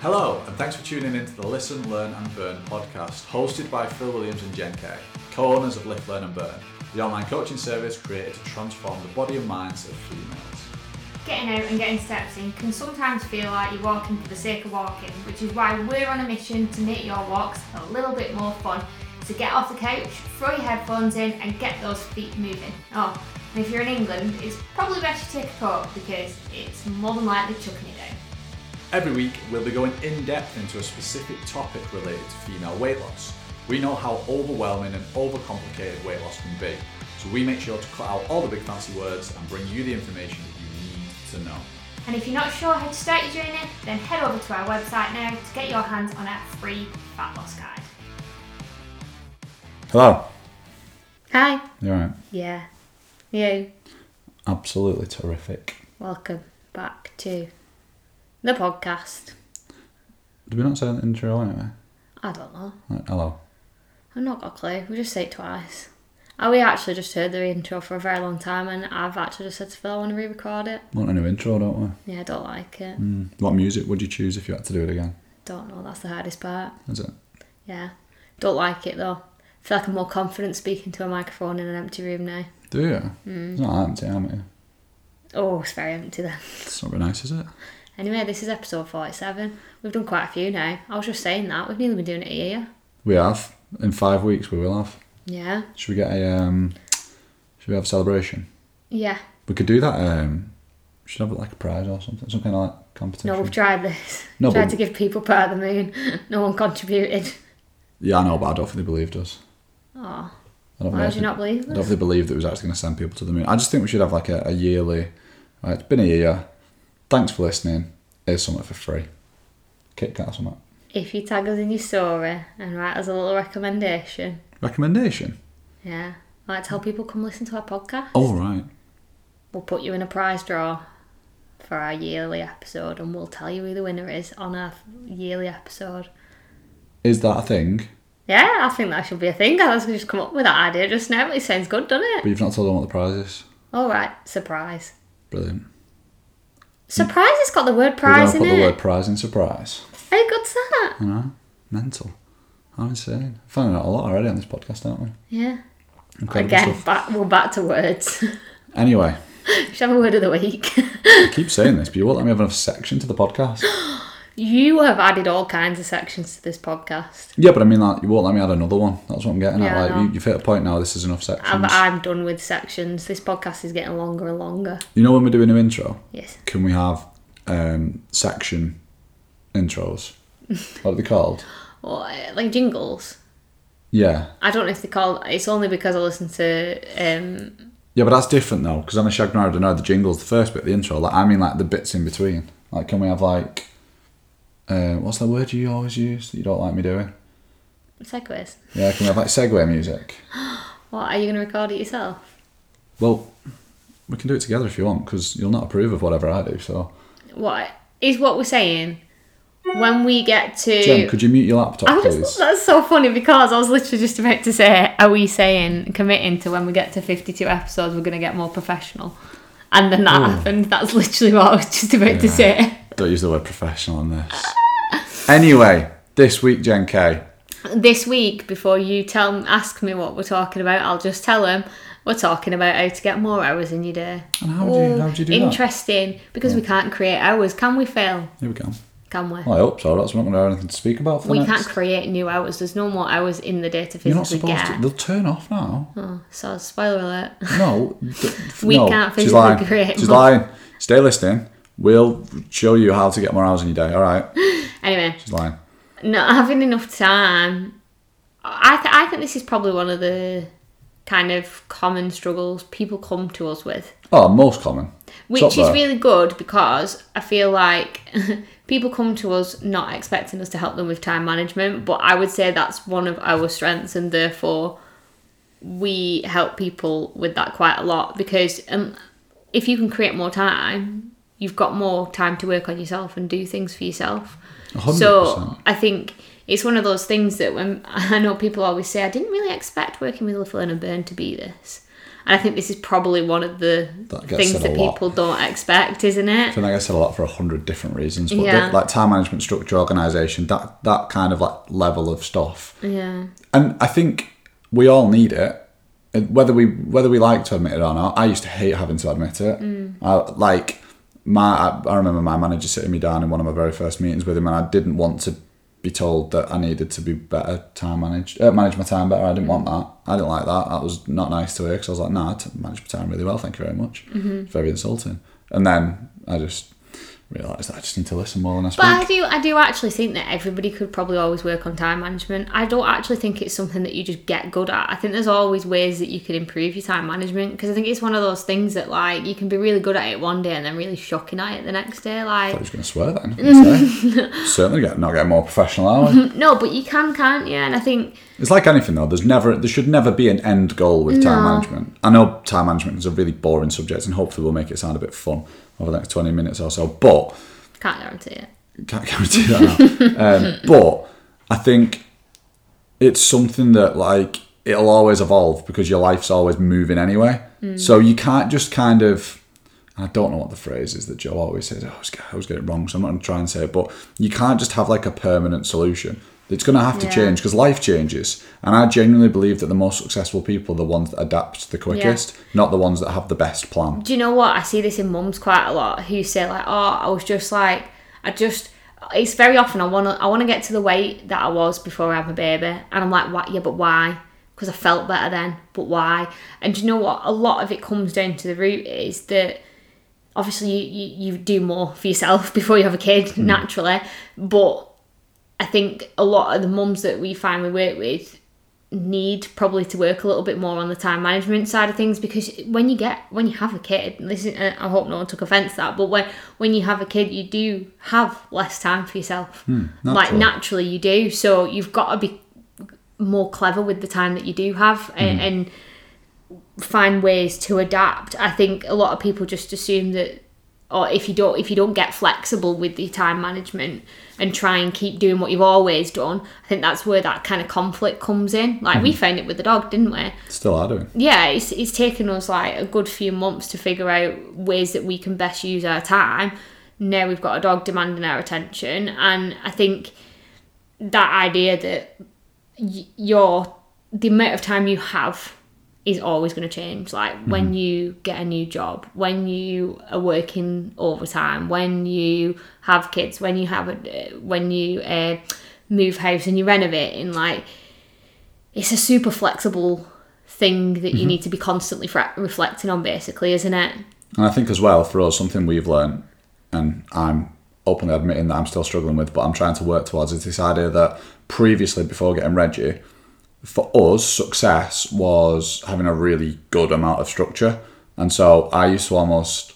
Hello, and thanks for tuning in to the Listen, Learn and Burn podcast, hosted by Phil Williams and Jen Kay, co-owners of Lift, Learn and Burn, the online coaching service created to transform the body and minds of females. Getting out and getting steps in can sometimes feel like you're walking for the sake of walking, which is why we're on a mission to make your walks a little bit more fun. So get off the couch, throw your headphones in, and get those feet moving. Oh, and if you're in England, it's probably best you take a coat because it's more than likely chucking it. Every week, we'll be going in depth into a specific topic related to female weight loss. We know how overwhelming and overcomplicated weight loss can be, so we make sure to cut out all the big fancy words and bring you the information that you need to know. And if you're not sure how to start your journey, then head over to our website now to get your hands on our free fat loss guide. Hello. Hi. You alright? Yeah. You. Absolutely terrific. Welcome back to the podcast. Did we not say an intro anyway? I don't know. Like, hello. I've not got a clue. We just say it twice. Oh, we actually just heard the intro for a very long time, and I've actually just said to Phil I want to re-record it. Want a new intro, don't we? Yeah, I don't like it. Mm. What music would you choose if you had to do it again? Don't know. That's the hardest part. Is it? Yeah, don't like it though. I feel like I'm more confident speaking to a microphone in an empty room now. Do you? It's not empty, am it? Oh, it's very empty then. It's not very nice, is it? Anyway, this is episode 47. We've done quite a few now. I was just saying that. We've nearly been doing it a year. We have. In five weeks, we will have. Yeah. Should we get a um? Should we have a celebration? Yeah. We could do that. Um, we should have like a prize or something, some kind of like competition. No, we've tried this. No, tried but- to give people part of the moon. No one contributed. Yeah, I know, but I don't think they believed us. Oh, I don't why did you not believe I don't us? think they believed that it was actually going to send people to the moon. I just think we should have like a, a yearly. Right, it's been a year. Thanks for listening. Here's something for free. Kit Kat or something. If you tag us in your story and write us a little recommendation, Recommendation. yeah, like tell people come listen to our podcast. All right. We'll put you in a prize draw for our yearly episode, and we'll tell you who the winner is on our yearly episode. Is that a thing? Yeah, I think that should be a thing. I was just come up with that idea just now. It sounds good, doesn't it? But you've not told them what the prize is. All right, surprise. Brilliant. Surprise! It's got the word prize in to put the word prize in surprise. How good's that? I know. Mental. I'm insane. Finding out a lot already on this podcast, aren't we? Yeah. Incredible Again, stuff. back, we're back to words. Anyway, Should have a word of the week. I keep saying this, but you won't let me have enough section to the podcast. you have added all kinds of sections to this podcast. Yeah, but I mean, like, you won't let me add another one. That's what I'm getting Yeah, I at. know. Like, you, you've hit a point now. This is enough sections. I'm, I'm done with sections. This podcast is getting longer and longer. You know when we're doing an intro, Yes. can we have um, section intros? what are they called? Or, uh, like jingles. Yeah, I don't know if they call. It's only because I listen to. Um, yeah, but that's different though, because on Shag Narrow, I know the jingle's the first bit, of the intro. Like, I mean, like the bits in between. Like, can we have like, uh, what's that word you always use that you don't like me doing? segues. Yeah, can we have like segue music? What are you going to record it yourself? Well, we can do it together if you want, because you'll not approve of whatever I do. So, What is what we're saying? When we get to. Jen, could you mute your laptop, I please? that's so funny because I was literally just about to say, are we saying committing to when we get to 52 episodes, we're going to get more professional? And then that happened. That's literally what I was just about to say. Don't use the word professional on this. anyway, this week, Jen K. This week, before you tell ask me what we're talking about, I'll just tell them we're talking about how to get more hours in your day. And how would you, how would you do that? Interesting, because we can't create hours, can we, Phil? Here we go. Can we? Well, I hope so. That's not going to have anything to speak about we next. can't create new hours. There's no more hours in the day to You're not physically supposed get. to. They'll turn off now. Oh, so spoiler alert. No. d- We no. can't She's physically lying. create She's more. lying. Stay listening. We'll show you how to get more hours in your day. All right. Anyway, She's lying. not having enough time. I th- I think this is probably one of the kind of common struggles people come to us with, Oh, most common. which Top is there. really good because I feel like people come to us not expecting us to help them with time management, but I would say that's one of our strengths, and therefore we help people with that quite a lot because um, if you can create more time, you've got more time to work on yourself and do things for yourself. A hundred So. I think it's one of those things that when I know people always say, I didn't really expect working with Live and Burn to be this. And I think this is probably one of the That things that lot. people don't expect, isn't it? I think I said a lot for a hundred different reasons, but Yeah. like time management, structure, organisation, that that kind of like level of stuff. Yeah. And I think we all need it, whether we whether we like to admit it or not. I used to hate having to admit it. Mm. I, like my, I, remember my manager sitting me down in one of my very first meetings with him, and I didn't want to be told that I needed to be better time managed, uh, manage my time better. I didn't want that. I didn't like that. That was not nice to hear because I was like, nah, I manage my time really well. Thank you very much. It's very insulting. And then I just realised that I just need to listen more than I speak. But I do, I do actually think that everybody could probably always work on time management. I don't actually think it's something that you just get good at. I think there's always ways that you can improve your time management because I think it's one of those things that like you can be really good at it one day and then really shocking at it the next day. Like I was going to swear then. Certainly get, not getting more professional, are we? no, but you can, can't you? And I think It's like anything though. There's never, there should never be an end goal with time No. management. I know time management is a really boring subject, and hopefully we'll make it sound a bit fun over the next 20 minutes or so. But can't guarantee it. can't guarantee that um, but I think it's something that like it'll always evolve because your life's always moving anyway. So you can't just kind of. I don't know what the phrase is that Joe always says. Get, I always get it wrong, so I'm not going to try and say it. But you can't just have like a permanent solution. It's going to have to Yeah. change because life changes. And I genuinely believe that the most successful people are the ones that adapt the quickest, not the ones that have the best plan. Do you know what? I see this in mums quite a lot who say like, "Oh, I was just like, I just." It's very often I wanna I wanna get to the weight that I was before I had my baby, and I'm like, "What? Yeah, but why?" Because I felt better then, but why? And do you know what? A lot of it comes down to the root is that obviously you, you, you do more for yourself before you have a kid hmm. naturally, but I think a lot of the mums that we find we work with need probably to work a little bit more on the time management side of things because when you get when you have a kid listen uh, i hope no one took offense to that but when when you have a kid you do have less time for yourself. Like naturally. naturally you do. So you've got to be more clever with the time that you do have and, and find ways to adapt. I think a lot of people just assume that or if you don't if you don't get flexible with your time management and try and keep doing what you've always done i think that's where that kind of conflict comes in. Like we hmm. found it with the dog didn't we? Still are doing. yeah it's, it's taken us like a good few months to figure out ways that we can best use our time. Now we've got a dog demanding our attention and i think that idea that y- your the amount of time you have is always going to change. Like when you get a new job when you are working overtime when you have kids when you have a when you uh, move house and you renovate and like it's a super flexible thing that you need to be constantly reflecting on basically isn't it? And I think as well for us, something we've learned, and I'm openly admitting that I'm still struggling with, but I'm trying to work towards is this idea that previously, before getting Reggie, for us, success was having a really good amount of structure. And so I used to almost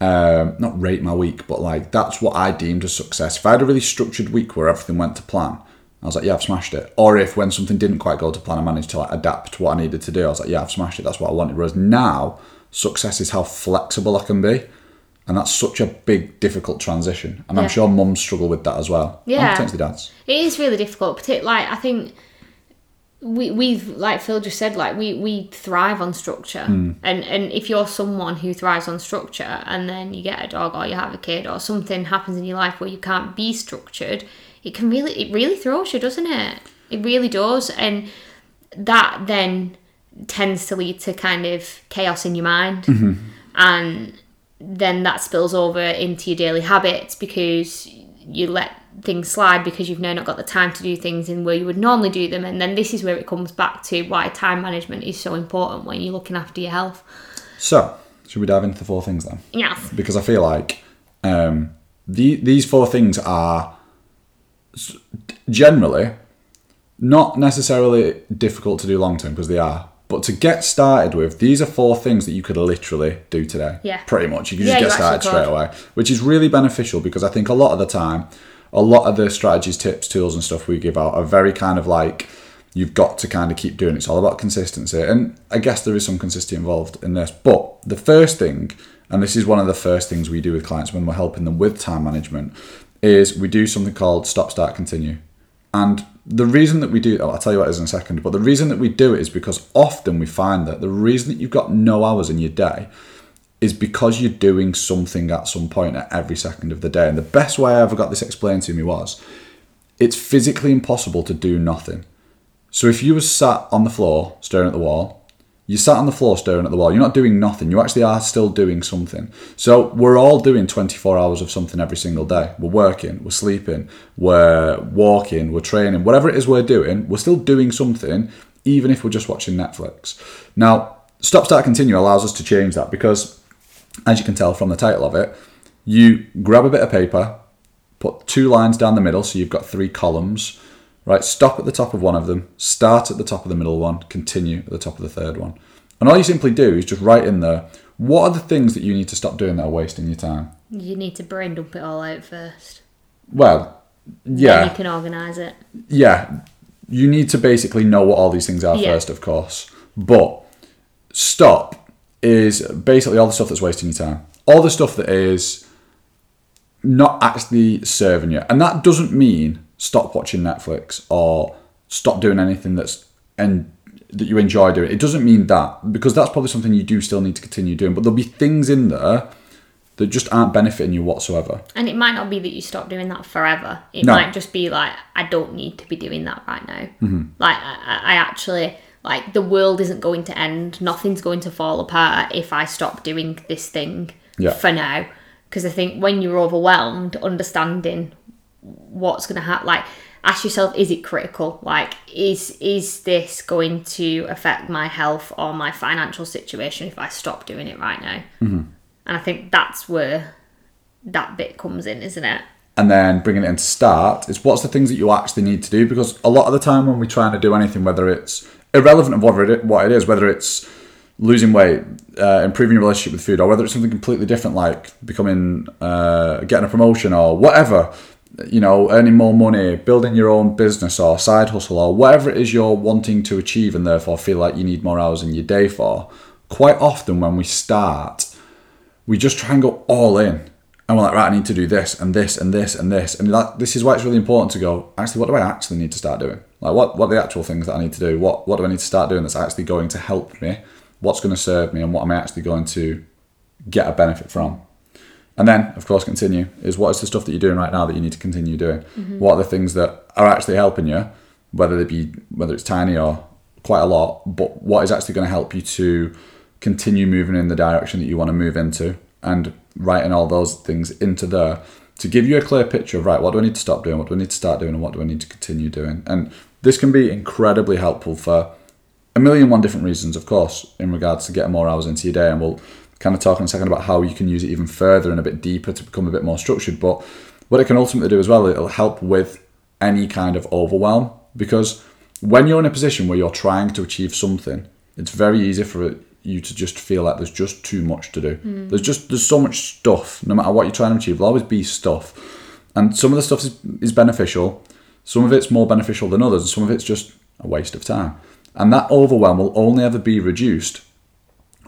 um, not rate my week, but like that's what I deemed as success. If I had a really structured week where everything went to plan, I was like, yeah, I've smashed it. Or if when something didn't quite go to plan, I managed to like adapt to what I needed to do, I was like, yeah, I've smashed it. That's what I wanted. Whereas now, success is how flexible I can be. And that's such a big, difficult transition. And Yeah. I'm sure mums struggle with that as well. And Yeah. potentially dads. It is really difficult, particularly like I think we we've like Phil just said, like we we thrive on structure, hmm. and and if you're someone who thrives on structure, and then you get a dog or you have a kid or something happens in your life where you can't be structured, it can really it really throws you, doesn't it? It really does, and that then tends to lead to kind of chaos in your mind, mm-hmm. and then that spills over into your daily habits because you let things slide because you've now not got the time to do things in where you would normally do them and then this is where it comes back to why time management is so important when you're looking after your health So, should we dive into the four things then? yes because I feel like um, the, these four things are generally not necessarily difficult to do long term because they are. But to get started with, these are four things that you could literally do today. Yeah. Pretty much. You can Yeah, just get started straight away, which is really beneficial because I think a lot of the time, a lot of the strategies, tips, tools, and stuff we give out are very kind of like you've got to kind of keep doing it. It's all about consistency. And I guess there is some consistency involved in this. But the first thing, and this is one of the first things we do with clients when we're helping them with time management, is we do something called stop, start, continue. And the reason that we do, I'll tell you what it is in a second, but the reason that we do it is because often we find that the reason that you've got no hours in your day is because you're doing something at some point at every second of the day. And the best way I ever got this explained to me was it's physically impossible to do nothing. So if you were sat on the floor staring at the wall, you sat on the floor staring at the wall, you're not doing nothing, you actually are still doing something. So we're all doing 24 hours of something every single day. We're working, we're sleeping, we're walking, we're training, whatever it is we're doing, we're still doing something, even if we're just watching Netflix. Now, Stop Start Continue allows us to change that because, as you can tell from the title of it, you grab a bit of paper, put two lines down the middle, so you've got three columns right? Stop at the top of one of them, start at the top of the middle one, continue at the top of the third one. And all you simply do is just write in there what are the things that you need to stop doing that are wasting your time. You need to brain dump it all out first. Well, Then yeah, you can organise it. yeah. You need to basically know what all these things are Yeah. first, of course. But stop is basically all the stuff that's wasting your time. All the stuff that is not actually serving you. And that doesn't mean stop watching Netflix or stop doing anything that's and that you enjoy doing. It doesn't mean that because that's probably something you do still need to continue doing. But there'll be things in there that just aren't benefiting you whatsoever. And it might not be that you stop doing that forever. It No. might just be like, I don't need to be doing that right now. Mm-hmm. Like, I, I I actually, like, the world isn't going to end. Nothing's going to fall apart if I stop doing this thing Yeah. for now. Because I think when you're overwhelmed, understanding what's going to happen, like, ask yourself, is it critical? Like, is is this going to affect my health or my financial situation if I stop doing it right now? Mm-hmm. And I think that's where that bit comes in, isn't it? and then bringing it into start is what's the things that you actually need to do because a lot of the time when we're trying to do anything whether it's irrelevant of what it, what it is whether it's losing weight uh, improving your relationship with food or whether it's something completely different like becoming uh, getting a promotion or whatever you know earning more money building your own business or side hustle or whatever it is you're wanting to achieve and therefore feel like you need more hours in your day for quite often when we start we just try and go all in. And we're like, right, I need to do this and this and this and this. And that, this is why it's really important to go, actually, what do I actually need to start doing? Like, what, what are the actual things that I need to do? What, what do I need to start doing that's actually going to help me? What's going to serve me? And what am I actually going to get a benefit from? And then, of course, continue is what is the stuff that you're doing right now that you need to continue doing? Mm-hmm. What are the things that are actually helping you, whether they be whether it's tiny or quite a lot, but what is actually going to help you to continue moving in the direction that you want to move into and writing all those things into there to give you a clear picture of right, what do I need to stop doing, what do I need to start doing, and what do I need to continue doing. And this can be incredibly helpful for a million and one different reasons, of course, in regards to getting more hours into your day. And we'll kind of talk in a second about how you can use it even further and a bit deeper to become a bit more structured. But what it can ultimately do as well, it'll help with any kind of overwhelm because when you're in a position where you're trying to achieve something, it's very easy for you to just feel like there's just too much to do. Hmm. There's just there's so much stuff. No matter what you're trying to achieve, there'll always be stuff, and some of the stuff is, is beneficial. Some of it's more beneficial than others, and some of it's just a waste of time. And that overwhelm will only ever be reduced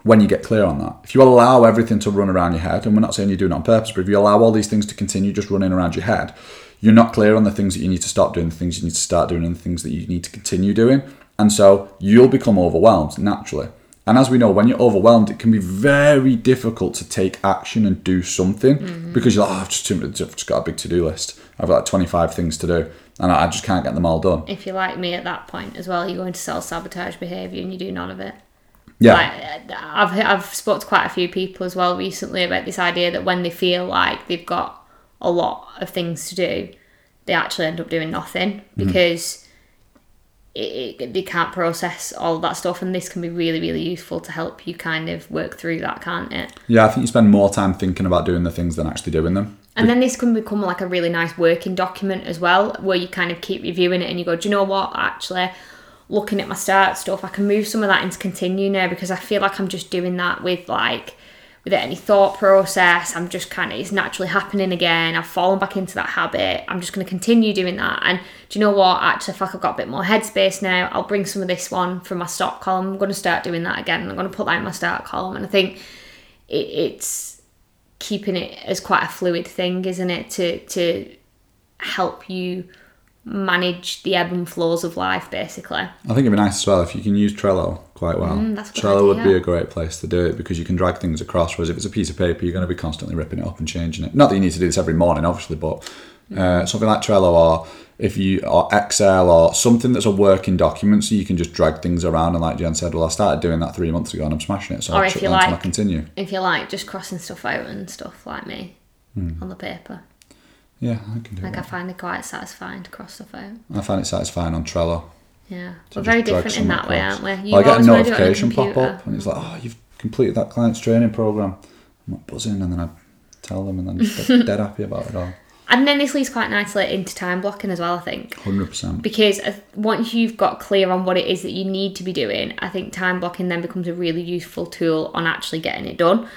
when you get clear on that. If you allow everything to run around your head, and we're not saying you're doing it on purpose, but if you allow all these things to continue just running around your head, you're not clear on the things that you need to stop doing, the things you need to start doing, and the things that you need to continue doing. And so you'll become overwhelmed naturally. And as we know, when you're overwhelmed, it can be very difficult to take action and do something mm-hmm. because you're like, oh, I've just, too, I've just got a big to do list. I've got like 25 things to do, and I just can't get them all done. If you're like me at that point as well, you're going to self sabotage behaviour and you do none of it. Yeah. Like, I've I've spoke to quite a few people as well recently about this idea that when they feel like they've got a lot of things to do, they actually end up doing nothing mm-hmm. because it, it, they can't process all that stuff, and this can be really really useful to help you kind of work through that, can't it? Yeah, I think you spend more time thinking about doing the things than actually doing them. And then this can become like a really nice working document as well, where you kind of keep reviewing it and you go, do you know what? Actually, looking at my start stuff, I can move some of that into continue now because I feel like I'm just doing that with like without any thought process. I'm just kind of it's naturally happening again. I've fallen back into that habit. I'm just going to continue doing that. And do you know what? Actually, like I've got a bit more headspace now. I'll bring some of this one from my stop column. I'm going to start doing that again. I'm going to put that in my start column. And I think it, it's keeping it as quite a fluid thing, isn't it? To to help you manage the ebb and flows of life, basically. I think it'd be nice as well if you can use Trello quite well. Mm, that's a good Trello would be a great place to do it because you can drag things across. Whereas if it's a piece of paper, you're going to be constantly ripping it up and changing it. Not that you need to do this every morning, obviously, but uh, something like Trello or if you or Excel or something that's a working document, so you can just drag things around. And like Jen said, well, I started doing that three months ago and I'm smashing it. So Or I'll if you that until I like- continue. If you like, just crossing stuff out and stuff like me Hmm. on the paper. Yeah, I can do Like I find it quite satisfying to cross stuff out. I find it satisfying on Trello. Yeah, we're very different in that way, aren't we? You Well, I get a always wanna do it on the notification pop up and it's like, oh, you've completed that client's training program. I'm like buzzing and then I tell them and then just get dead happy about it all. And then this leads quite nicely into time blocking as well, I think. 100%. Because uh, once you've got clear on what it is that you need to be doing, I think time blocking then becomes a really useful tool on actually getting it done.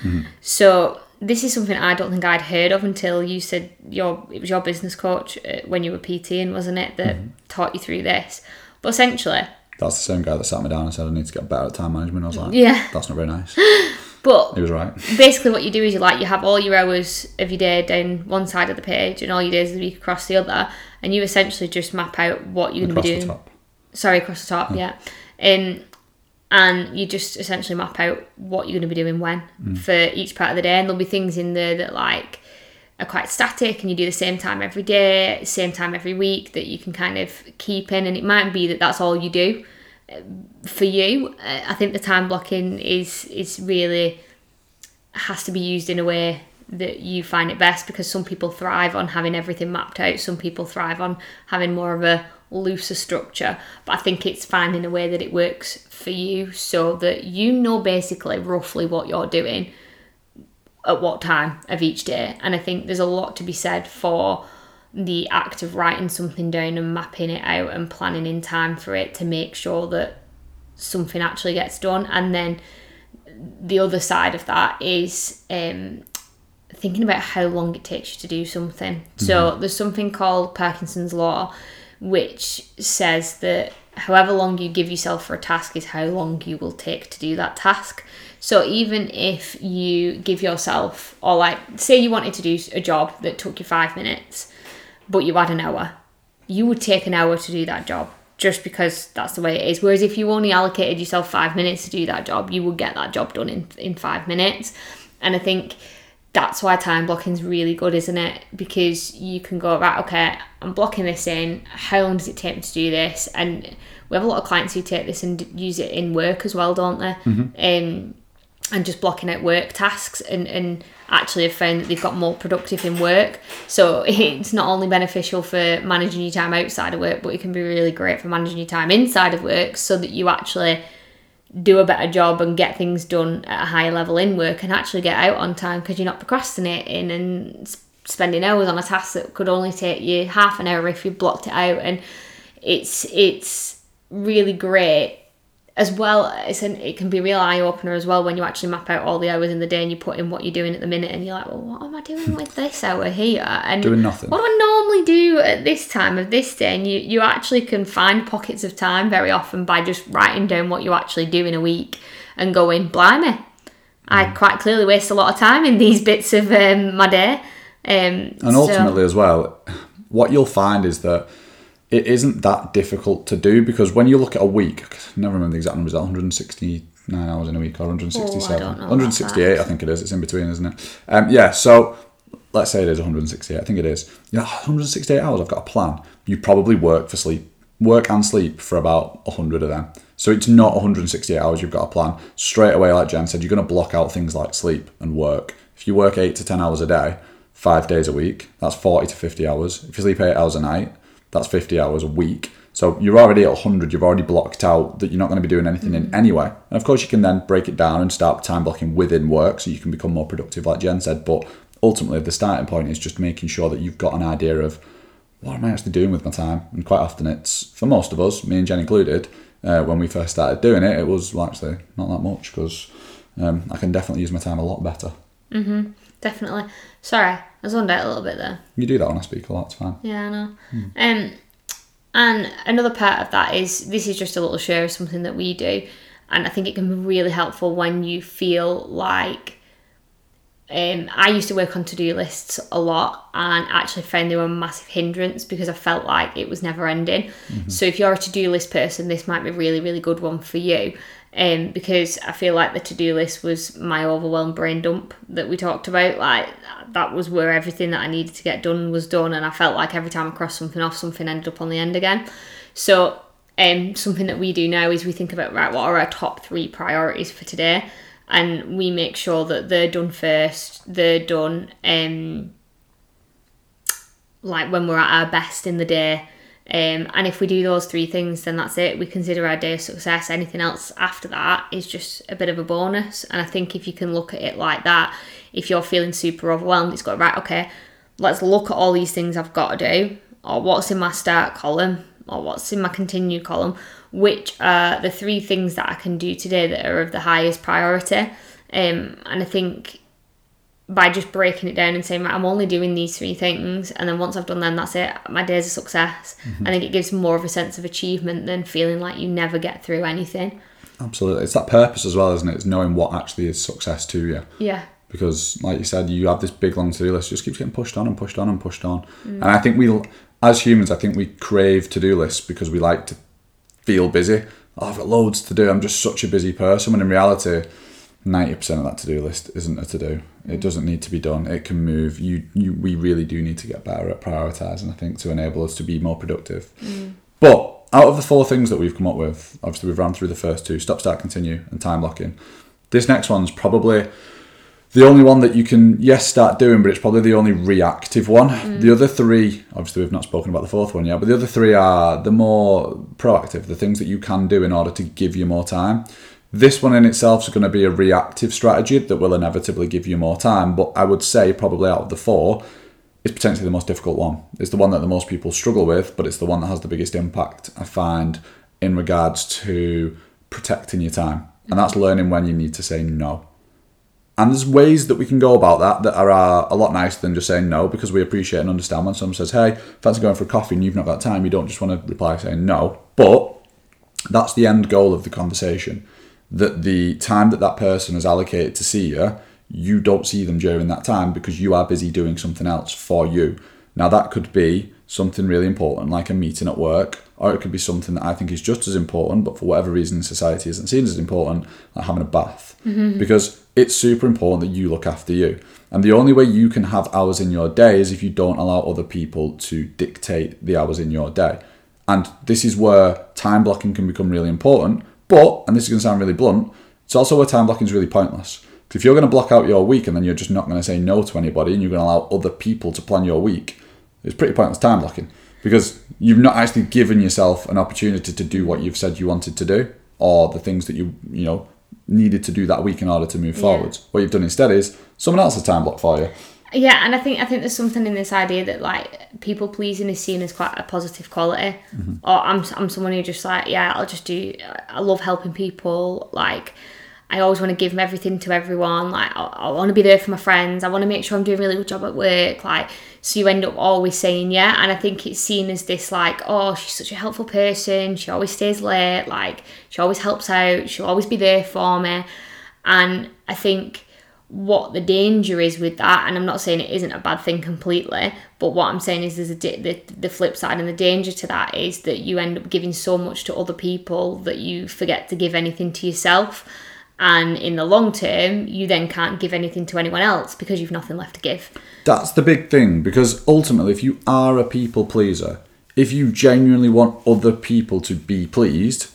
So this is something I don't think I'd heard of until you said your it was your business coach uh, when you were PTing, wasn't it, that taught you through this. But essentially, That's the same guy that sat me down and said I need to get better at time management. I was like, Yeah. that's not very nice. but He was right. basically what you do is you like you have all your hours of your day down one side of the page and all your days of the week across the other and you essentially just map out what you're going to Across be the doing top. sorry across the top yeah um, and you just essentially map out what you're going to be doing when Mm. for each part of the day. And there'll be things in there that like are quite static and you do the same time every day same time every week that you can kind of keep in. And it might be that that's all you do for you. Uh, i think the time blocking is is really has to be used in a way that you find it best because some people thrive on having everything mapped out. Some people thrive on having more of a looser structure but i think it's finding a way that it works for you so that you know basically roughly what you're doing at what time of each day. And i think there's a lot to be said for the act of writing something down and mapping it out and planning in time for it to make sure that something actually gets done. And then the other side of that is um, thinking about how long it takes you to do something. So there's something called Parkinson's law, which says that however long you give yourself for a task is how long you will take to do that task. So even if you give yourself, or like, say you wanted to do a job that took you five minutes, but you had an hour, you would take an hour to do that job just because that's the way it is. Whereas if you only allocated yourself five minutes to do that job, you would get that job done in, in five minutes. And I think that's why time blocking is really good, isn't it? Because you can go, right, okay, I'm blocking this in. How long does it take me to do this? And we have a lot of clients who take this and use it in work as well, don't they? Um, and just blocking out work tasks and, and actually have found that they've got more productive in work. So it's not only beneficial for managing your time outside of work, but it can be really great for managing your time inside of work so that you actually do a better job and get things done at a higher level in work and actually get out on time because you're not procrastinating and spending hours on a task that could only take you half an hour if you blocked it out. And it's it's really great as well it's an, it can be a real eye opener as well when you actually map out all the hours in the day and you put in what you're doing at the minute and you're like well what am I doing with this hour here and Doing nothing. what do I normally do at this time of this day and you, you actually can find pockets of time very often by just writing down what you actually do in a week and going blimey I Mm. quite clearly waste a lot of time in these bits of um, my day um, And ultimately, as well, what you'll find is that it isn't that difficult to do because when you look at a week, I never remember the exact numbers, 169 hours in a week or 167? Oh, know about 168, I think it is. It's in between, isn't it? Um, yeah, so let's say it is 168. I think it is. Yeah, 168 hours. I've got a plan. You probably work for sleep, work and sleep for about 100 of them. So it's not 168 hours. You've got a plan straight away. Like Jen said, you're going to block out things like sleep and work. If you work eight to 10 hours a day, five days a week, that's 40 to 50 hours. If you sleep eight hours a night, that's 50 hours a week. So you're already at 100. You've already blocked out that you're not going to be doing anything in anyway. And of course, you can then break it down and start time blocking within work so you can become more productive, like Jen said. But ultimately, the starting point is just making sure that you've got an idea of what am I actually doing with my time? And quite often, it's for most of us, me and Jen included, uh, when we first started doing it, it was actually not that much because um, I can definitely use my time a lot better. definitely sorry I zoned out a little bit there You do that when I speak a lot, it's fine. Yeah, I know. Um, and another part of that is this is just a little share of something that we do, and I think it can be really helpful when you feel like um, I used to work on to do lists a lot and actually found they were a massive hindrance because I felt like it was never ending. So, if you're a to do list person, this might be a really, really good one for you. Um, because I feel like the to do list was my overwhelmed brain dump that we talked about. Like, that was where everything that I needed to get done was done, and I felt like every time I crossed something off, something ended up on the end again. So, um, something that we do now is we think about right, what are our top three priorities for today, and we make sure that they're done first. They're done, um, like when we're at our best in the day. Um, and if we do those three things, then that's it. We consider our day a success. Anything else after that is just a bit of a bonus. And I think if you can look at it like that, if you're feeling super overwhelmed, it's got right. Okay, let's look at all these things I've got to do, or what's in my start column, or what's in my continue column. Which are the three things that I can do today that are of the highest priority? Um, and I think by just breaking it down and saying, right, I'm only doing these three things, and then once I've done them, that's it. My day's a success. Mm-hmm. I think it gives more of a sense of achievement than feeling like you never get through anything. Absolutely. It's that purpose as well, isn't it? It's knowing what actually is success to you. Yeah. because like you said you have this big long to-do list just keeps getting pushed on and pushed on and pushed on mm. and i think we as humans i think we crave to-do lists because we like to feel busy oh, i've got loads to do i'm just such a busy person when in reality 90% of that to-do list isn't a to-do. It mm. doesn't need to be done. It can move. You, you we really do need to get better at prioritizing i think to enable us to be more productive. Mm. But out of the four things that we've come up with obviously we've run through the first two stop start continue and time blocking. this next one's probably the only one that you can yes start doing but it's probably the only reactive one. Mm. The other three obviously we've not spoken about the fourth one yet but the other three are the more proactive the things that you can do in order to give you more time this one in itself is going to be a reactive strategy that will inevitably give you more time but i would say probably out of the four it's potentially the most difficult one it's the one that the most people struggle with but it's the one that has the biggest impact i find in regards to protecting your time and that's learning when you need to say no and there's ways that we can go about that that are uh, a lot nicer than just saying no because we appreciate and understand when someone says, hey, fancy going for a coffee and you've not got time, you don't just want to reply saying no. But that's the end goal of the conversation. That the time that that person has allocated to see you, you don't see them during that time because you are busy doing something else for you. Now, that could be something really important, like a meeting at work, or it could be something that I think is just as important, but for whatever reason, society isn't seen as important, like having a bath. Mm-hmm. Because it's super important that you look after you. And the only way you can have hours in your day is if you don't allow other people to dictate the hours in your day. And this is where time blocking can become really important. But, and this is going to sound really blunt, it's also where time blocking is really pointless. 'Cause if you're going to block out your week and then you're just not going to say no to anybody and you're going to allow other people to plan your week, it's pretty pointless time blocking because you've not actually given yourself an opportunity to do what you've said you wanted to do or the things that you, you know, needed to do that week in order to move Yeah. forwards. What you've done instead is someone else has time blocked for you. Yeah, and I think I think there's something in this idea that like people pleasing is seen as quite a positive quality. Mm-hmm. Or I'm I'm someone who just like yeah I'll just do I love helping people like. I always want to give them everything to everyone. Like, I, I want to be there for my friends. I want to make sure I'm doing a really good job at work. Like, so you end up always saying yeah. And I think it's seen as this, like, oh, she's such a helpful person. She always stays late. Like, she always helps out. She'll always be there for me. And I think what the danger is with that, and I'm not saying it isn't a bad thing completely, but what I'm saying is there's a di- the, the flip side, and the danger to that is that you end up giving so much to other people that you forget to give anything to yourself. And in the long term, you then can't give anything to anyone else because you've nothing left to give. That's the big thing because ultimately, if you are a people pleaser, if you genuinely want other people to be pleased,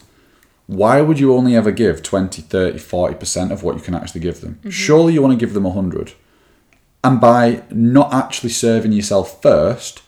why would you only ever give 20, 30, 40% of what you can actually give them? Mm-hmm. Surely you want to give them 100. And by not actually serving yourself first,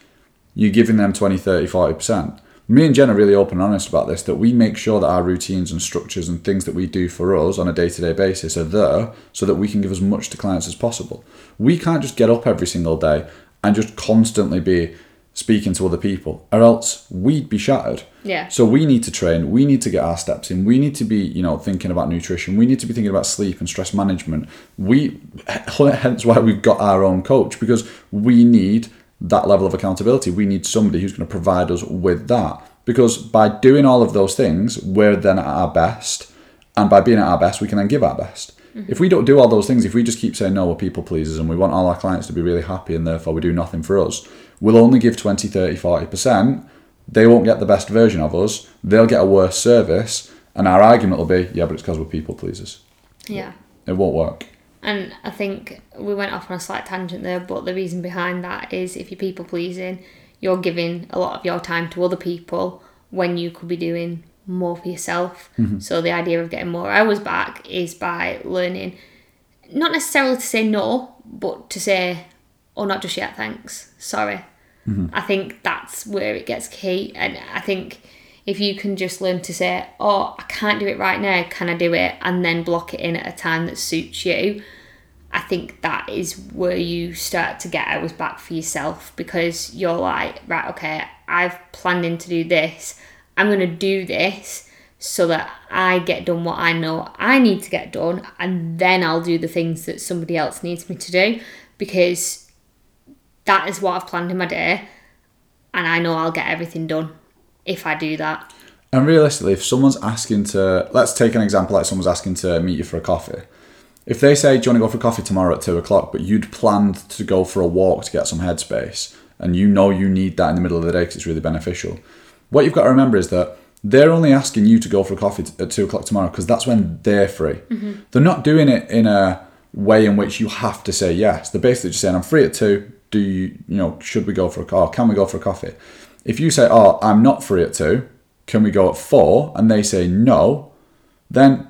you're giving them 20, 30, 40%. Me and Jen are really open and honest about this that we make sure that our routines and structures and things that we do for us on a day to day basis are there so that we can give as much to clients as possible. We can't just get up every single day and just constantly be speaking to other people, or else we'd be shattered. Yeah. So we need to train. We need to get our steps in. We need to be, you know, thinking about nutrition. We need to be thinking about sleep and stress management. We, hence why we've got our own coach because we need that level of accountability. We need somebody who's going to provide us with that because by doing all of those things, we're then at our best, and by being at our best, we can then give our best. Mm-hmm. If we don't do all those things, if we just keep saying no, we're people pleasers and we want all our clients to be really happy and therefore we do nothing for us, we'll only give 20, 30, 40%. They won't get the best version of us. They'll get a worse service. And our argument will be, yeah, but it's because we're people pleasers. Yeah. It won't work. And I think we went off on a slight tangent there, but the reason behind that is if you're people pleasing, you're giving a lot of your time to other people when you could be doing more for yourself. Mm-hmm. So the idea of getting more hours back is by learning not necessarily to say no, but to say, oh, not just yet, thanks, sorry. Mm-hmm. I think that's where it gets key. And I think if you can just learn to say, oh, I can't do it right now, can I do it? And then block it in at a time that suits you. I think that is where you start to get hours back for yourself because you're like, right, okay, I've planned in to do this. I'm going to do this so that I get done what I know I need to get done, and then I'll do the things that somebody else needs me to do because that is what I've planned in my day, and I know I'll get everything done if I do that. And realistically, if someone's asking to, let's take an example like someone's asking to meet you for a coffee. If they say, Do you want to go for coffee tomorrow at two o'clock, but you'd planned to go for a walk to get some headspace, and you know you need that in the middle of the day because it's really beneficial, what you've got to remember is that they're only asking you to go for a coffee t- at two o'clock tomorrow because that's when they're free. Mm-hmm. They're not doing it in a way in which you have to say yes. They're basically just saying, I'm free at two. Do you, you know, should we go for a car? Can we go for a coffee? If you say, Oh, I'm not free at two, can we go at four? And they say no, then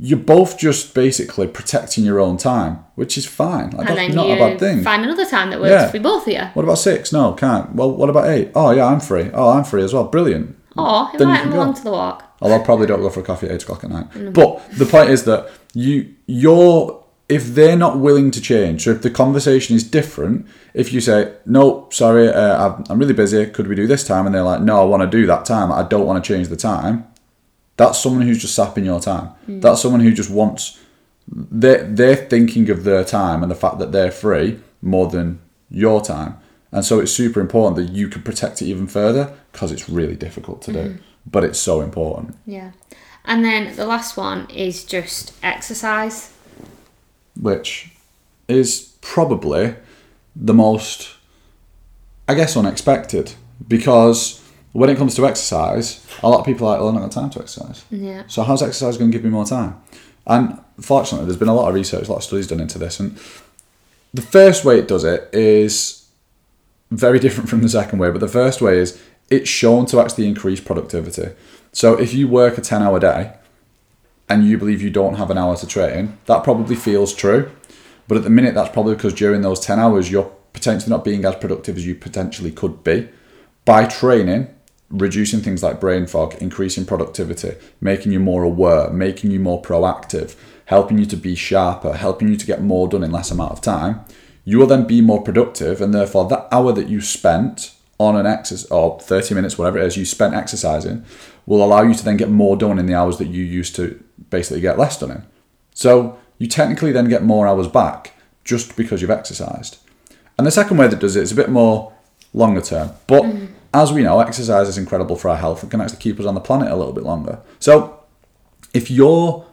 you're both just basically protecting your own time, which is fine. Like, And that's then not you a bad thing. find another time that works Yeah. for both of you. What about six? No, can't. Well, what about eight? Oh, yeah, I'm free. Oh, I'm free as well. Brilliant. Or Then you invite can them go. along to the walk. Although I probably don't go for a coffee at eight o'clock at night. Mm. But the point is that you you're if they're not willing to change, so if the conversation is different, if you say no, sorry, uh, I'm- really busy, could we do this time? And they're like, no, I want to do that time. I don't want to change the time. That's someone who's just sapping your time. That's someone who just wants. They're they're thinking of their time and the fact that they're free more than your time. And so it's super important that you can protect it even further because it's really difficult to do. But it's so important. Yeah. And then the last one is just exercise. Which is probably the most, I guess, unexpected because when it comes to exercise, a lot of people are like, well, I've not got time to exercise. Yeah. So how's exercise going to give me more time? And fortunately, there's been a lot of research, a lot of studies done into this, and the first way it does it is very different from the second way. But the first way is it's shown to actually increase productivity. So if you work a ten-hour day, and you believe you don't have an hour to train, that probably feels true. But at the minute, that's probably because during those 10 hours, you're potentially not being as productive as you potentially could be. By training, reducing things like brain fog, increasing productivity, making you more aware, making you more proactive, helping you to be sharper, helping you to get more done in less amount of time, you will then be more productive. And therefore, that hour that you spent on an exercise, or 30 minutes, whatever it is you spent exercising, will allow you to then get more done in the hours that you used to basically get less done in. So you technically then get more hours back just because you've exercised. And the second way that does it is a bit more longer term. But as we know, exercise is incredible for our health and can actually keep us on the planet a little bit longer. So if you're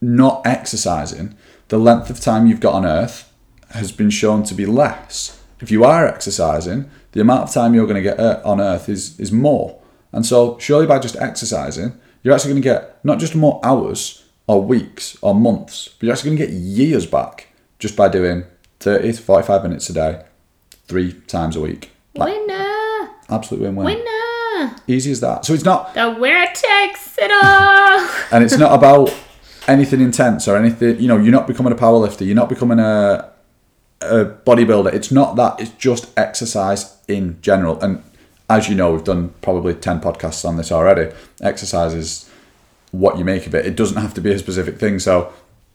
not exercising, the length of time you've got on Earth has been shown to be less. If you are exercising, the amount of time you're going to get uh, on Earth is, is more. And so, surely by just exercising, you're actually going to get not just more hours or weeks or months, but you're actually going to get years back just by doing 30 to 45 minutes a day, three times a week. Like, Winner! absolute win win. Winner! Easy as that. So, it's not The winner takes it all! and it's not about anything intense or anything you know you're not becoming a powerlifter you're not becoming a, a bodybuilder it's not that it's just exercise in general and as you know we've done probably 10 podcasts on this already exercise is what you make of it it doesn't have to be a specific thing so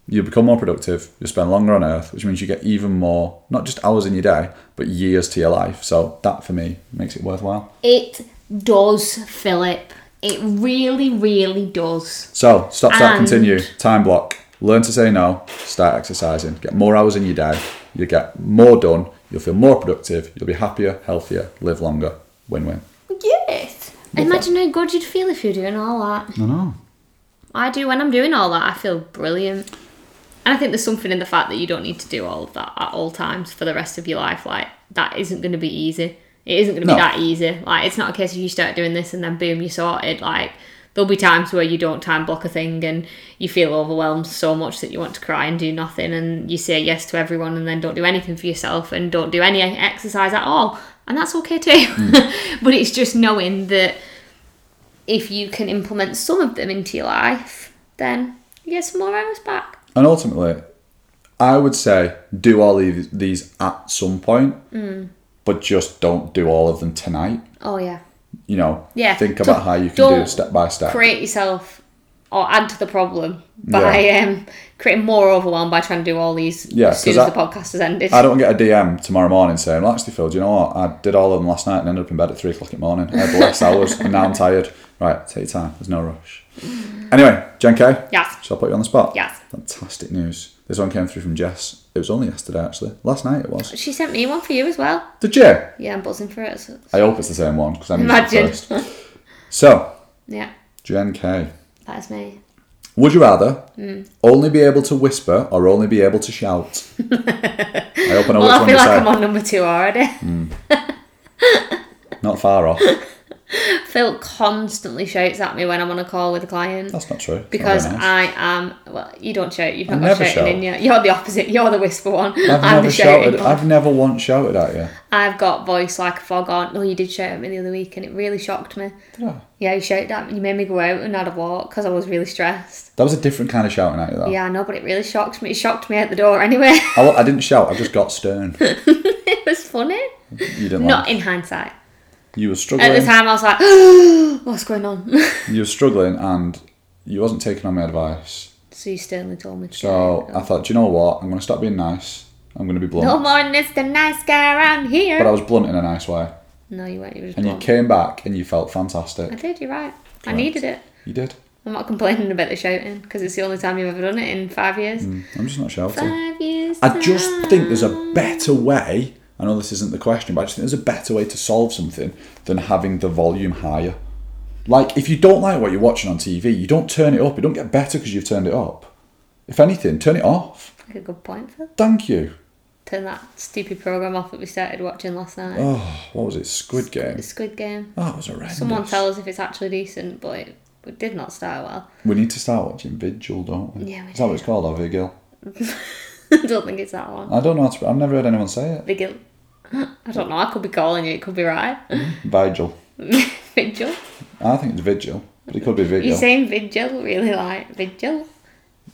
you become more productive you spend longer on earth which means you get even more not just hours in your day but years to your life so that for me makes it worthwhile It does, Philip. It really, really does. So, stop, start, And- continue. Time block. Learn to say no. Start exercising. Get more hours in your day. You get more done. You'll feel more productive. You'll be happier, healthier, live longer. Win win. Yes. Imagine how good you'd feel if you're doing all that. I know. I do when I'm doing all that. I feel brilliant. And I think there's something in the fact that you don't need to do all of that at all times for the rest of your life. Like that isn't going to be easy. It isn't going to be that easy. Like it's not a case of you start doing this and then boom, you're sorted. Like there'll be times where you don't time block a thing and you feel overwhelmed so much that you want to cry and do nothing and you say yes to everyone and then don't do anything for yourself and don't do any exercise at all. And that's okay too. but it's just knowing that if you can implement some of them into your life, then you get some more hours back. And ultimately, I would say do all these, these at some point, Mm. but just don't do all of them tonight. Oh yeah. You know, Yeah, think about how you can do it step by step. Create yourself or add to the problem by um, creating more overwhelm by trying to do all these Yeah, as soon as the podcast has ended. I don't get a DM tomorrow morning saying, well, actually, Phil, do you know what? I did all of them last night and ended up in bed at three o'clock in the morning. I had less hours and now I'm tired. Right, take your time. There's no rush. Anyway, Jen K. Yes. Shall I put you on the spot? Yes. Fantastic news. This one came through from Jess. It was only yesterday, actually. Last night it was. She sent me one for you as well. Did you? Yeah, I'm buzzing for it. So, I hope it's the same one because I'm imagine. first. So, yeah, Jen K. that is me. Would you rather Hmm. only be able to whisper or only be able to shout? I hope I know Well, which I one feel you like say. I'm on number two already. Not far off. Phil constantly shouts at me when I'm on a call with a client. That's not true. It's Because nice. I am, well, you don't shout. You've not got never shouting shout. in you. You're the opposite. You're the whisper one. I've I'm never shouted. one. I've never once shouted at you. I've got voice like a fog on. No, you did shout at me the other week, and it really shocked me. I? Yeah, you shouted at me. You made me go out and had a walk because I was really stressed. That was a different kind of shouting at you, though. Yeah, I know, but it really shocked me. It shocked me at the door anyway. I, I didn't shout. I just got stern. it was funny. You didn't. Not Like. in hindsight. You were struggling. At the time, I was like, "What's going on?" You were struggling, and you wasn't taking on my advice. so you sternly told me to. So. I thought, do you know what? I'm going to stop being nice. I'm going to be blunt. no more Mr. Nice Guy around here. But I was blunt in a nice way. no, you weren't. You were And you came back and you felt fantastic. I did. You're right. I needed it. You did. I'm not complaining about the shouting because it's the only time you've ever done it in five years. Mm, I'm just not shouting. Five years. I just time. think there's a better way. I know this isn't the question, but I just think there's a better way to solve something than having the volume higher. Like, if you don't like what you're watching on TV, you don't turn it up. It don't get better because you've turned it up. If anything, turn it off. Like a good point, Phil. Thank you. Turn that stupid program off that we started watching last night. Oh, what was it? Squid Game. The Squid Game. Oh, it was horrendous. Someone tell us if it's actually decent, but it, it did not start well. We need to start watching Vigil, don't we? Yeah, we Is that what it's called, or Vigil? I don't think it's that one. I don't know. How to, I've never heard anyone say it. Vigil. I don't know. I could be calling you. It could be right. Vigil. Vigil. I think it's Vigil, but it could be Vigil. You're saying Vigil really like Vigil.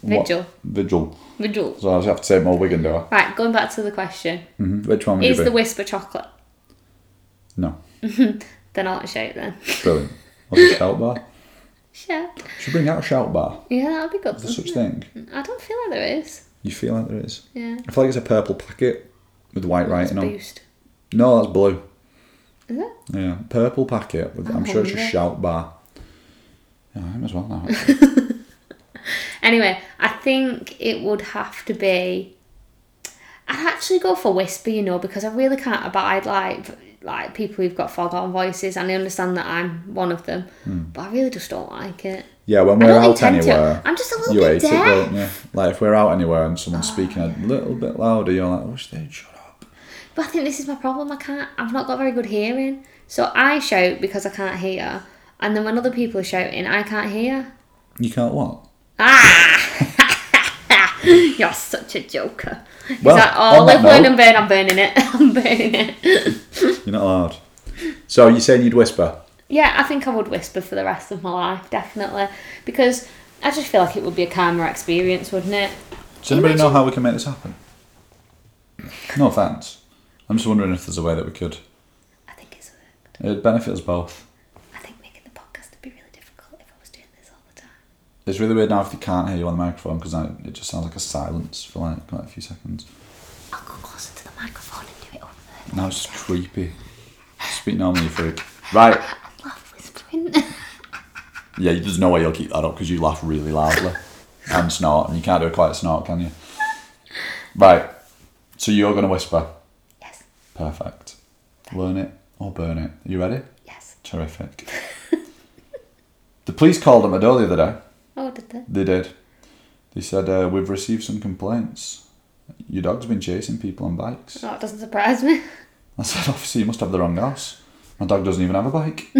What- Vigil. Vigil. Vigil. So I have to say it more Wigan, do I? Right. Going back to the question: hmm Which one Is the whisper chocolate? no. Then I'll shout then. Brilliant. What's a shout bar? Shout. Should bring out a shout bar. Yeah, that'll be good. Is there such thing? I don't feel like there is. You feel like there is? Yeah. I feel like it's a purple packet with white writing on. boost. No, that's blue. Is it? Yeah, purple packet with. I'm, sure it's a shout bar. Yeah, I am as well now. Anyway, I think it would have to be. I'd actually go for whisper, you know, because I really can't abide like like people who've got fog on voices, and I understand that I'm one of them, Hmm. but I really just don't like it. yeah, when we're out anywhere, to. I'm just a little you bit hate it, deaf. don't you? Like if we're out anywhere and someone's Oh, speaking a little bit louder, you're like, I wish they'd shut. But I think this is my problem. I can't. I've not got very good hearing, so I shout because I can't hear, and then when other people are shouting, I can't hear. You can't what? Ah! You're such a joker. Well, is that all? Live, learn, and burn. I'm burning it. I'm burning it. You're not allowed. So you're saying you'd whisper? Yeah, I think I would whisper for the rest of my life, definitely, because I just feel like it would be a calmer experience, wouldn't it? Does anybody Imagine- know how we can make this happen? No offence. I'm just wondering if there's a way that we could. I think it's worked. It'd benefit us both. I think making the podcast would be really difficult if I was doing this all the time. It's really weird now if they can't hear you on the microphone because it just sounds like a silence for like quite a few seconds. I'll go closer to the microphone and do it over there. Now it's just creepy. Speak normally, you freak. Right. I love whispering. Yeah, there's no way you'll keep that up because you laugh really loudly and snort, and you can't do a quiet snort, can you? Right. So you're going to whisper. Perfect. Learn it or burn it. You ready? yes. Terrific. the police called at my door the other day. Oh, did they? They did. He said, uh, We've received some complaints. Your dog's been chasing people on bikes. Oh, it doesn't surprise me. I said, Obviously, you must have the wrong house. My dog doesn't even have a bike. I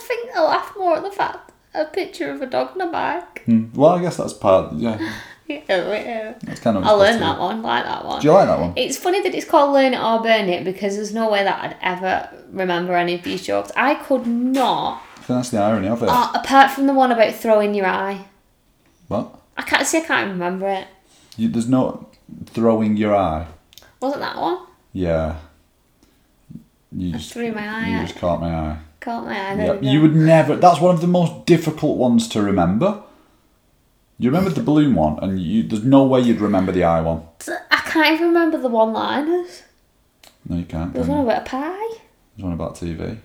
think I laugh more at the fact a picture of a dog on a bike. Hmm. Well, I guess that's part, yeah. Yeah, yeah. That's kind of. I learned that one, like that one. Do you like that one? It's funny that it's called Learn It or Burn It because there's no way that I'd ever remember any of these jokes. I could not, that's the irony of it. uh, apart from the one about throwing your eye. what? I can't see, I can't remember it. You, there's no throwing your eye. Wasn't that one? Yeah. You I just, threw my eye you just caught my eye. Caught my eye. There Yeah, we go. you would never. That's one of the most difficult ones to remember. You remember the balloon one, and you, there's no way you'd remember the eye one. I can't even remember the one liners. No, you can't. There's can one you? about a pie. There's one about TV.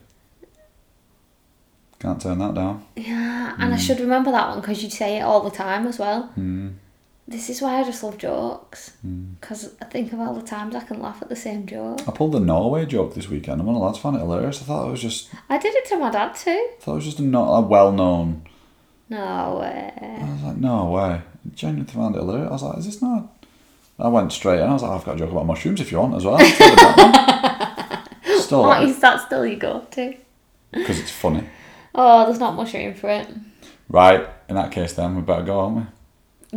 Can't turn that down. Yeah, Hmm. and I should remember that one because you'd say it all the time as well. This is why I just love jokes Hmm. because I think of all the times I can laugh at the same joke. I pulled the Norway joke this weekend, and one of the lads found it hilarious. I thought it was just, I did it to my dad too. I thought it was just a not a well-known. No way. I was like, no way. I genuinely found it hilarious. I was like, is this not? I went straight in. I was like, I've got a joke about mushrooms if you want as well. Still, What is that still you go to? because it's funny. Oh, there's not much room for it. Right. In that case, then we better go, aren't we?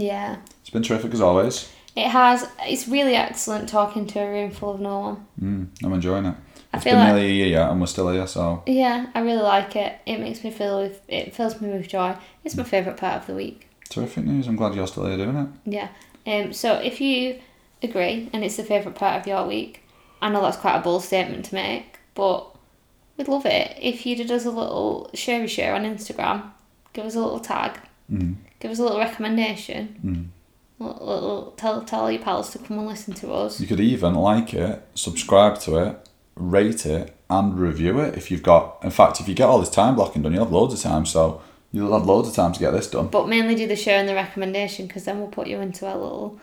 Yeah. It's been terrific as always. It has. It's really excellent talking to a room full of no one. Mm, I'm enjoying it. I It's feel been like- nearly a year and we're still here, so Yeah, I really like it. It makes me feel with. It fills me with joy. It's my favourite part of the week. terrific news. I'm glad you're still here doing it. Yeah. Um. So if you agree and it's the favourite part of your week, I know that's quite a bold statement to make, but we'd love it if you did us a little share share on Instagram. Give us a little tag. Mm. Give us a little recommendation. Mm. Tell tell all your pals to come and listen to us. You could even like it, subscribe to it, rate it, and review it if you've got. In fact, if you get all this time blocking done, you'll have loads of time. So you'll have loads of time to get this done. But mainly do the share and the recommendation because then we'll put you into our little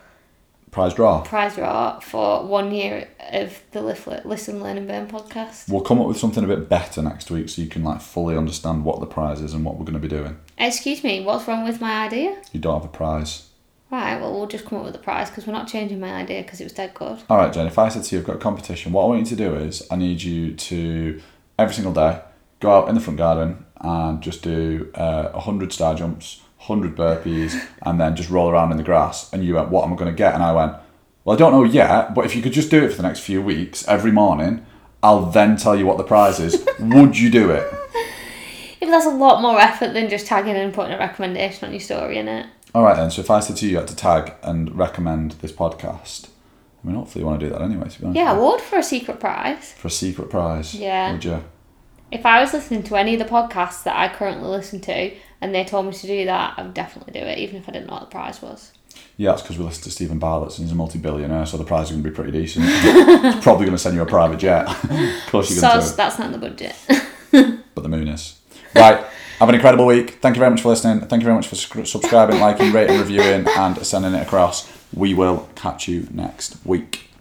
Prize draw. prize draw for one year of the Listen, Learn and Burn podcast. We'll come up with something a bit better next week so you can like fully understand what the prize is and what we're going to be doing. Excuse me, what's wrong with my idea? You don't have a prize. Right, well, we'll just come up with a prize because we're not changing my idea because it was dead good. All right, Jen. If I said to you, I've got a competition. What I want you to do is, I need you to every single day go out in the front garden and just do uh, hundred star jumps, hundred burpees, and then just roll around in the grass. And you went, "What am I going to get?" And I went, "Well, I don't know yet, but if you could just do it for the next few weeks every morning, I'll then tell you what the prize is. Would you do it?" If that's a lot more effort than just tagging and putting a recommendation on your story in it. All right then. So if I said to you, you had to tag and recommend this podcast. I mean, hopefully you want to do that anyway. To be honest, Yeah, I would for a secret prize. For a secret prize. Yeah. Would you? If I was listening to any of the podcasts that I currently listen to and they told me to do that, I would definitely do it, even if I didn't know what the prize was. Yeah, that's because we listen to Steven Bartlett and he's a multi-billionaire, so the prize is going to be pretty decent. He's probably going to send you a private jet. of course you're So going to, that's not in the budget. but the moon is. Right, have an incredible week. Thank you very much for listening. Thank you very much for subscribing, liking, rating, reviewing, and sending it across. We will catch you next week.